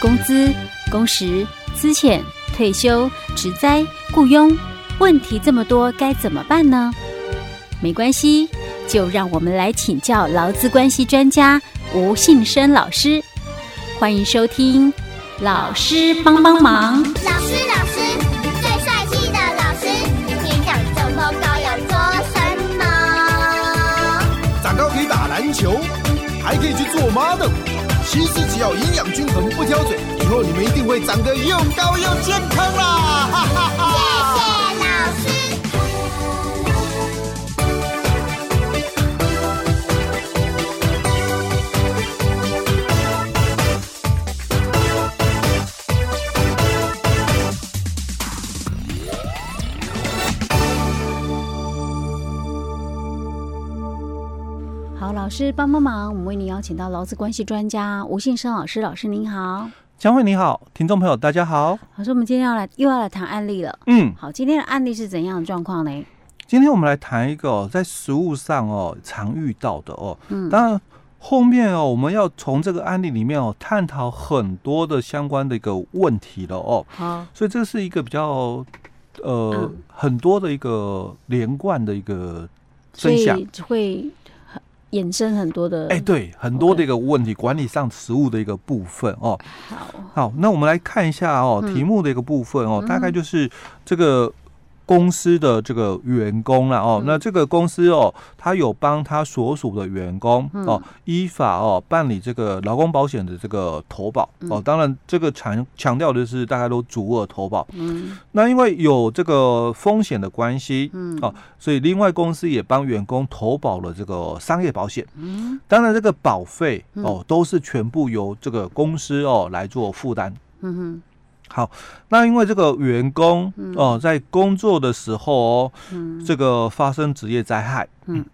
工资、工时、资遣、退休、职灾、雇佣，问题这么多，该怎么办呢？没关系，就让我们来请教劳资关系专家吴信生老师。欢迎收听，老师帮帮忙。老师，老师，最帅气的老师，你长这么高要做什么？长高可以打篮球，还可以去做 model。其实只要营养均衡，不挑嘴，以后你们一定会长得又高又健康啦！哈哈哈。谢谢。老师帮帮忙，我们为您邀请到劳资关系专家吴信生老师。老师您好，江慧你好，听众朋友大家好。老师，我们今天要来又要来谈案例了。嗯，好，今天的案例是怎样的状况呢？今天我们来谈一个在实务上哦常遇到的哦。嗯，当然后面哦我们要从这个案例里面哦探讨很多的相关的一个问题了哦。好，所以这是一个比较呃、嗯、很多的一个连贯的一个分享，会。衍生很多的，哎，对，很多的一个问题，管理上实务的一个部分哦。好，好，那我们来看一下哦，题目的一个部分哦，大概就是这个。公司的这个员工了哦，那这个公司哦，他有帮他所属的员工哦，依法哦办理这个劳工保险的这个投保哦。当然，这个强强调的是大家都足额投保。嗯，那因为有这个风险的关系，嗯，哦，所以另外公司也帮员工投保了这个商业保险。嗯，当然这个保费哦都是全部由这个公司哦来做负担。嗯哼。好，那因为这个员工哦、呃，在工作的时候哦，嗯、这个发生职业灾害，嗯，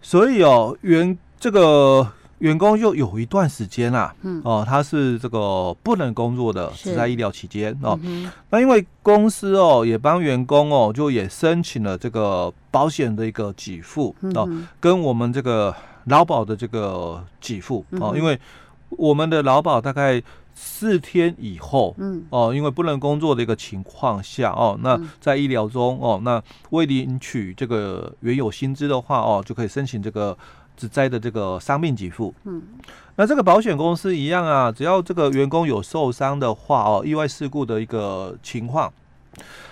所以哦，员这个员工又有一段时间啊，嗯，哦、呃，他是这个不能工作的，是。在医疗期间哦。嗯、那因为公司哦也帮员工哦，就也申请了这个保险的一个给付哦，嗯、跟我们这个劳保的这个给付哦，因为我们的劳保大概。四天以后，嗯，哦，因为不能工作的一个情况下，哦，那在医疗中，哦，那未领取这个原有薪资的话，哦，就可以申请这个职灾的这个伤病给付，嗯，那这个保险公司一样啊，只要这个员工有受伤的话，哦，意外事故的一个情况，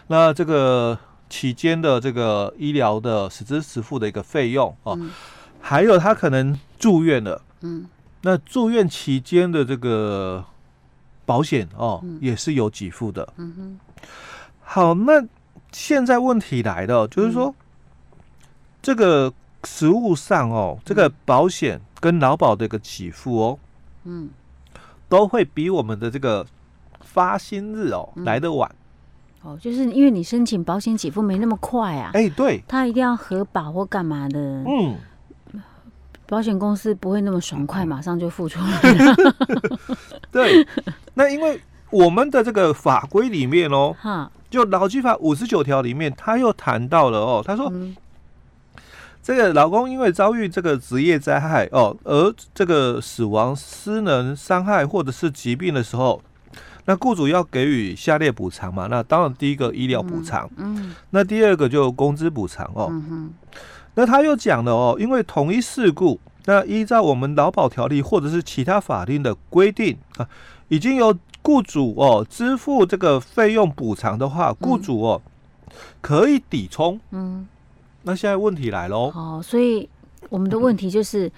那这个期间的这个医疗的实支实付的一个费用，哦，嗯，还有他可能住院了，嗯，那住院期间的这个。保险哦，也是有给付的。嗯哼，好，那现在问题来了，就是说，这个实物上哦，这个保险跟劳保的一个给付哦，嗯，都会比我们的这个发薪日哦来得晚。哦，就是因为你申请保险给付没那么快啊。哎，对，他一定要核保或干嘛的。嗯。保险公司不会那么爽快，马上就付出来。对，那因为我们的这个法规里面哦，哈，就劳基法五十九条里面，他又谈到了哦，他说，嗯、这个老公因为遭遇这个职业灾害哦，而这个死亡、失能、伤害或者是疾病的时候，那雇主要给予下列补偿嘛？那当然第一个医疗补偿，嗯，嗯，那第二个就工资补偿哦。那他又讲了哦，因为同一事故，那依照我们劳保条例或者是其他法令的规定啊，已经由雇主哦支付这个费用补偿的话，雇主哦、嗯、可以抵充。嗯，那现在问题来喽。哦，所以我们的问题就是，嗯、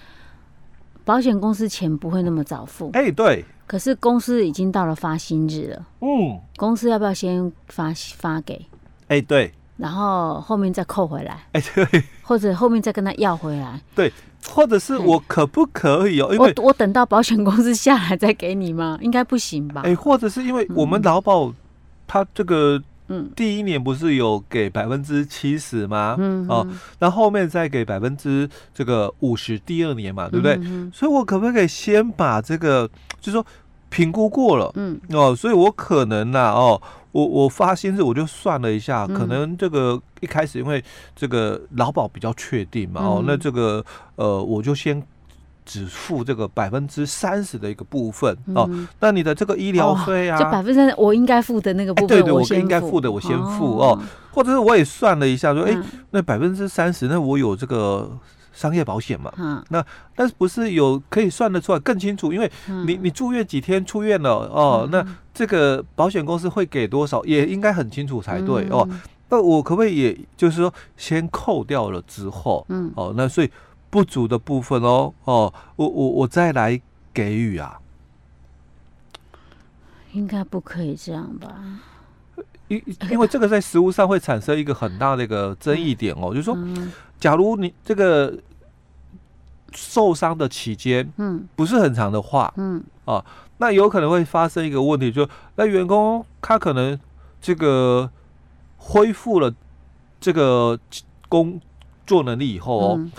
保险公司钱不会那么早付。哎，对。可是公司已经到了发薪日了。嗯。公司要不要先发发给？哎，对。然后后面再扣回来，哎，对，或者后面再跟他要回来，对，或者是我可不可以哦？因为我我等到保险公司下来再给你吗？应该不行吧？哎，或者是因为我们劳保，他这个嗯，第一年不是有给百分之七十吗？嗯，哦，那后面再给百分之这个五十，第二年嘛，对不对？所以我可不可以先把这个，就是说评估过了，嗯，哦，所以我可能呐，哦。我我发薪日我就算了一下，可能这个一开始因为这个劳保比较确定嘛，哦，那这个呃我就先只付这个百分之三十的一个部分哦。那你的这个医疗费啊，就百分之三十我应该付的那个部分，对对，我应该付的我先付哦。或者是我也算了一下，说，哎，那百分之三十，那我有这个商业保险嘛？嗯，那但是不是有可以算得出来更清楚？因为你你住院几天出院了哦，那这个保险公司会给多少，也应该很清楚才对哦。那我可不可以也就是说先扣掉了之后，嗯，哦，那所以不足的部分哦，哦，我我我再来给予啊？应该不可以这样吧？因因为这个在实物上会产生一个很大的一个争议点哦，就是说，假如你这个受伤的期间，嗯，不是很长的话，嗯，啊，那有可能会发生一个问题，就那员工他可能这个。恢复了这个工作能力以后哦，嗯、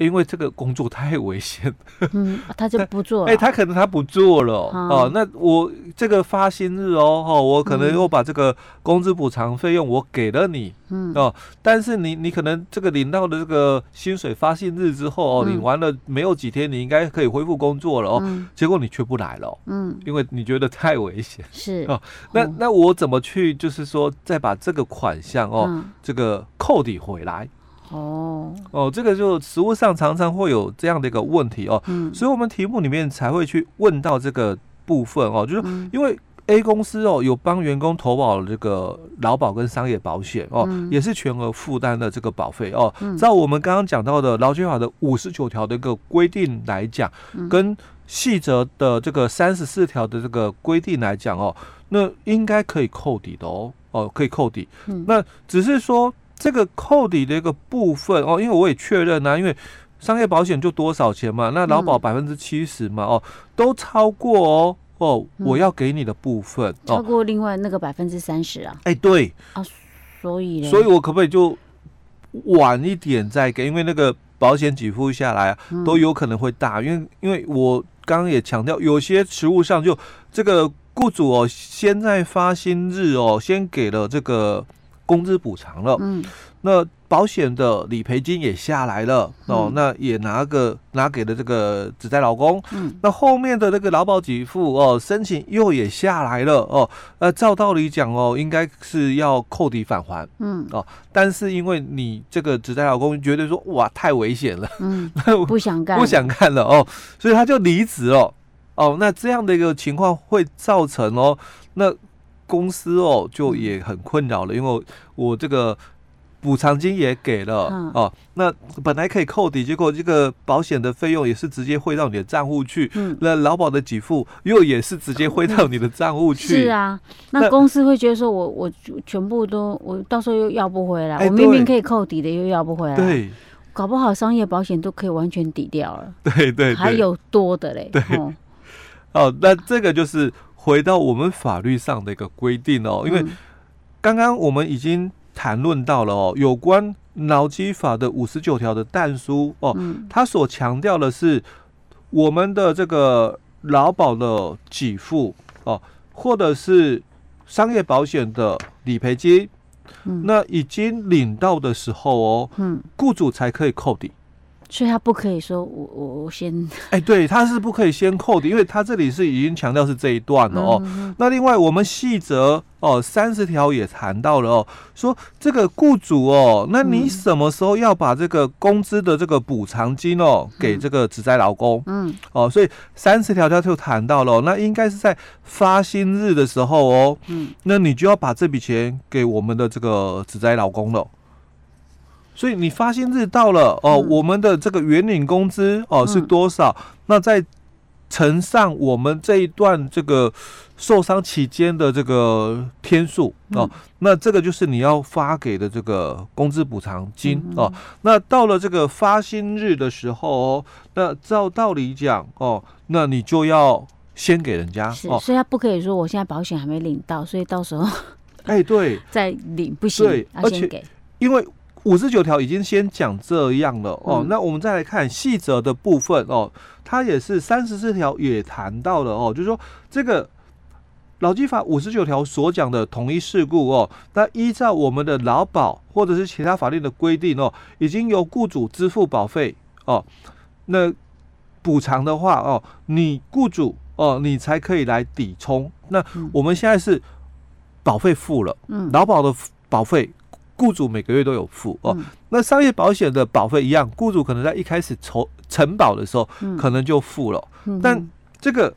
因为这个工作太危险，嗯，他就不做了。哎、欸，他可能他不做了。哦，哦，那我这个发薪日哦，哦，我可能又把这个工资补偿费用我给了你。嗯。哦，但是你你可能这个领到的这个薪水发薪日之后哦，领完了没有几天，你应该可以恢复工作了哦，结果你却不来了，嗯，因为你觉得太危险，是。哦，那那我怎么去就是说再把这个款项哦，这个扣抵回来？哦哦，这个就实物上常常会有这样的一个问题哦，嗯，所以我们题目里面才会去问到这个部分哦，就是因为。A 公司哦，有帮员工投保了这个劳保跟商业保险哦，嗯、也是全额负担的这个保费哦。嗯、照我们刚刚讲到的劳基法的五十九条的一个规定来讲，嗯、跟细则的这个三十四条的这个规定来讲哦，那应该可以扣抵的哦，哦可以扣抵。嗯、那只是说这个扣抵的一个部分哦，因为我也确认啊，因为商业保险就多少钱嘛，那劳保百分之七十嘛，哦，都超过哦。哦，我要给你的部分、嗯、超过另外那个百分之三十啊？哎、欸，对啊，所以，所以我可不可以就晚一点再给？因为那个保险给付下来都有可能会大，嗯、因为因为我刚刚也强调，有些实务上就这个雇主哦，先在发薪日哦，先给了这个工资补偿了，嗯。那保险的理赔金也下来了哦，嗯、那也拿个拿给了这个职灾劳工，嗯，那后面的那个劳保给付哦，申请又也下来了哦，呃，照道理讲哦，应该是要扣抵返还，嗯。哦，但是因为你这个职灾劳工觉得说哇太危险了，嗯，不想干，不想干了哦，所以他就离职了，哦，那这样的一个情况会造成哦，那公司哦就也很困扰了，因为我这个。补偿金也给了、嗯、哦，那本来可以扣抵，结果这个保险的费用也是直接汇到你的账户去。嗯，那劳保的给付又也是直接汇到你的账户去。是啊，那公司会觉得说我我全部都我到时候又要不回来，欸、我明明可以扣抵的又要不回来。对，搞不好商业保险都可以完全抵掉了。对对，对，还有多的嘞。对，哦，哦，那这个就是回到我们法律上的一个规定哦，因为刚刚我们已经。谈论到了哦，有关劳基法的五十九条的但书哦，它所强调的是我们的这个劳保的给付哦，或者是商业保险的理赔金，那已经领到的时候哦，嗯，雇主才可以扣抵。所以他不可以说我我我先 哎、欸，对，他是不可以先扣的，因为他这里是已经强调是这一段了哦。那另外我们细则哦三十条也谈到了哦，说这个雇主哦，那你什么时候要把这个工资的这个补偿金哦给这个职灾劳工？嗯，哦，所以三十条他就谈到了，那应该是在发薪日的时候哦，嗯，那你就要把这笔钱给我们的这个职灾劳工了。所以你发薪日到了哦，嗯、我们的这个原领工资哦是多少？嗯、那再乘上我们这一段这个受伤期间的这个天数哦，嗯、那这个就是你要发给的这个工资补偿金、嗯、哦。那到了这个发薪日的时候哦，那照道理讲哦，那你就要先给人家哦，所以他不可以说我现在保险还没领到，所以到时候哎对，再领不行，对，而且因为。五十九条已经先讲这样了哦，嗯、那我们再来看细则的部分哦，它也是三十四条也谈到了哦，就是说这个劳基法五十九条所讲的同一事故哦，那依照我们的劳保或者是其他法律的规定哦，已经由雇主支付保费哦，那补偿的话哦，你雇主哦，你才可以来抵充。那我们现在是保费付了，嗯，劳保的保费，雇主每个月都有付哦。那商业保险的保费一样，雇主可能在一开始筹承保的时候，可能就付了，但这个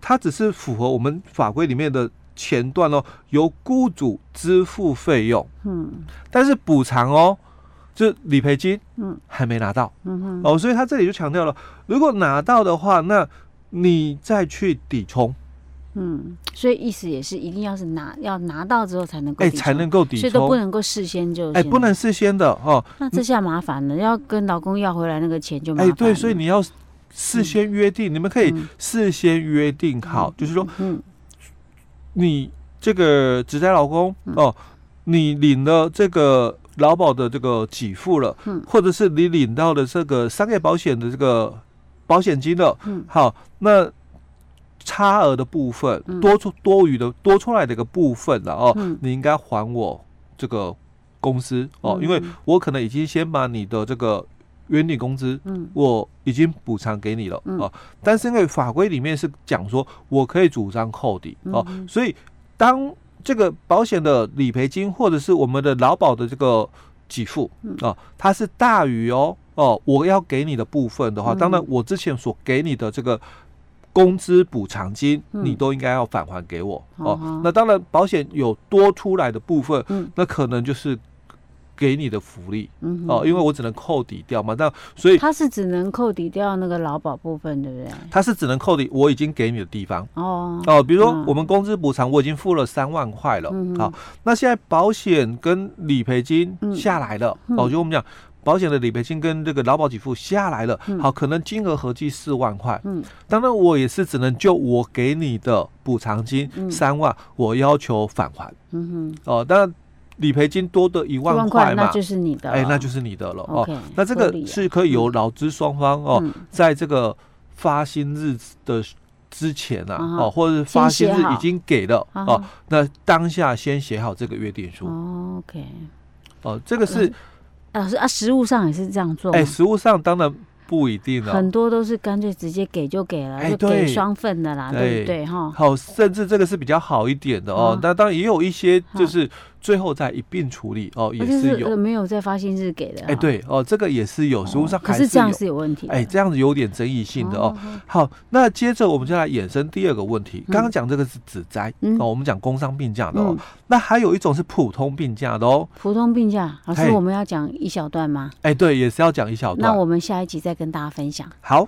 它只是符合我们法规里面的前段哦，由雇主支付费用，嗯，但是补偿哦。就理赔金，嗯，还没拿到，嗯哼，哦，所以他这里就强调了，如果拿到的话，那你再去抵充，嗯，所以意思也是一定要是拿要拿到之后才能够，哎，才能够抵充，所以都不能够事先就，哎，不能事先的哦，那这下麻烦了，要跟老公要回来那个钱就麻烦，哎，对，所以你要事先约定，你们可以事先约定好，就是说，嗯，你这个只在老公哦，你领了这个。劳保的这个给付了，嗯，或者是你领到的这个商业保险的这个保险金了，嗯，好，那差额的部分，多出多余的多出来的一个部分了哦，嗯，你应该还我这个公司哦，因为我可能已经先把你的这个原领工资，嗯，我已经补偿给你了哦，但是因为法规里面是讲说我可以主张扣抵哦，所以当。这个保险的理赔金，或者是我们的劳保的这个给付啊，它是大于哦哦，我要给你的部分的话，当然我之前所给你的这个工资补偿金，你都应该要返还给我哦。那当然，保险有多出来的部分，那可能就是。给你的福利，嗯、哦，因为我只能扣抵掉嘛，那所以他是只能扣抵掉那个劳保部分，对不对？他是只能扣抵我已经给你的地方。哦哦，比如说我们工资补偿我已经付了三万块了，好，那现在保险跟理赔金下来了，嗯、哦，就我们讲保险的理赔金跟这个劳保给付下来了，嗯、好，可能金额合计四万块，嗯，当然我也是只能就我给你的补偿金三万，我要求返还，嗯哼，哦，当然。理赔金多的一万块嘛，那就是你的，哎，那就是你的了哦。那这个是可以由劳资双方哦，在这个发薪日的之前啊，哦，或者是发薪日已经给了哦，那当下先写好这个约定书。OK，哦，这个是老师啊，实物上也是这样做。哎，实物上当然。不一定了，很多都是干脆直接给就给了，就给双份的啦，对不对哈？好，甚至这个是比较好一点的哦。那当然也有一些就是最后再一并处理哦，也是有没有在发薪日给的？哎，对哦，这个也是有，实务上可是这样是有问题。哎，这样子有点争议性的哦。好，那接着我们就来衍生第二个问题。刚刚讲这个是职灾哦，我们讲工伤病假的哦。那还有一种是普通病假的哦。普通病假，老师我们要讲一小段吗？哎，对，也是要讲一小段。那我们下一集再跟大家分享。好。